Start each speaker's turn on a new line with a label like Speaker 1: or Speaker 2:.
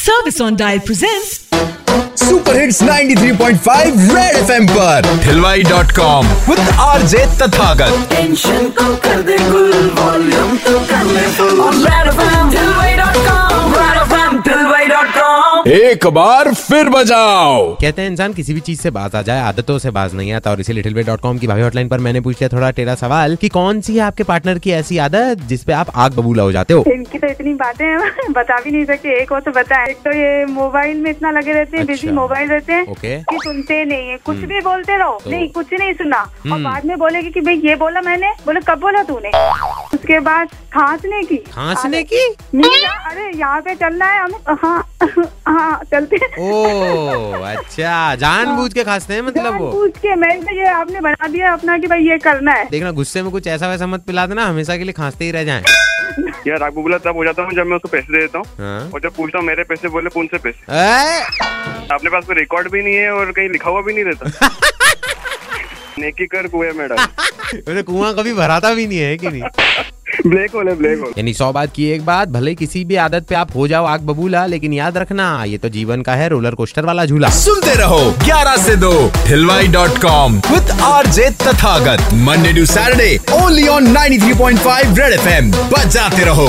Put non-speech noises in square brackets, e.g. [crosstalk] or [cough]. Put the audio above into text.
Speaker 1: Service on Dial presents
Speaker 2: super hits 93.5 red FM पर।
Speaker 3: हिलवाई dot com
Speaker 2: with RJ Tathagat
Speaker 4: tension को कर दे गुल volume
Speaker 3: एक बार फिर बजाओ।
Speaker 5: कहते हैं इंसान किसी भी चीज़ से बाज आ जाए आदतों से बाज नहीं आता और इसी लिटिल वे डॉट कॉम की भाभी हॉटलाइन पर मैंने पूछ लिया थोड़ा टेरा सवाल कि कौन सी है आपके पार्टनर की ऐसी आदत जिसपे आप आग बबूला हो जाते हो?
Speaker 6: इनकी तो इतनी बातें हैं [laughs] बता भी नहीं सकते एक हो तो बताए। एक तो ये मोबाइल में इतना लगे रहते हैं बिज़ी
Speaker 5: अच्छा।
Speaker 6: मोबाइल रहते हैं
Speaker 5: ओके।
Speaker 6: कि सुनते नहीं है कुछ भी बोलते रहो।
Speaker 5: तो-
Speaker 6: नहीं कुछ नहीं सुना। और
Speaker 5: हम्म।
Speaker 6: बाद में बोलेगी की भाई ये बोला मैंने बोले कब बोला तूने? उसके बाद खांसने की।
Speaker 5: खांसने की?
Speaker 6: अरे यहाँ पे चलना है हमें हाँ। [laughs] हाँ चलते हैं।
Speaker 5: ओ अच्छा जानबूझ के खांसते हैं मतलब वो?
Speaker 6: पूछ के मैंने ये आपने बना दिया अपना कि भाई ये करना है।
Speaker 5: देखना गुस्से में कुछ ऐसा वैसा मत पिला देना हमेशा के लिए खांसते ही रह जाएँ।
Speaker 7: यार राग बुबला तब हो जाता हूँ जब मैं उसको पैसे दे देता हूँ।
Speaker 5: हाँ।
Speaker 7: और जब पूछता हूँ मेरे पैसे बोले कौन से पैसे? अपने पास कोई रिकॉर्ड भी नहीं है और कहीं लिखा हुआ भी नहीं रहता। [laughs] नेकी कर कुएँ मैडम
Speaker 5: कुआँ कभी भराता भी नहीं है कि नहीं?
Speaker 7: ब्लैक होल है ब्लैक होल
Speaker 5: यानी सौ बात की एक बात भले किसी भी आदत पे आप हो जाओ आग बबूला लेकिन याद रखना ये तो जीवन का है रोलर कोस्टर वाला झूला।
Speaker 3: सुनते रहो 11 से दो हिलवाई dot com
Speaker 2: with RJ Tathagat
Speaker 3: Monday to Saturday
Speaker 2: only on 93.5 red F M
Speaker 3: बजाते रहो।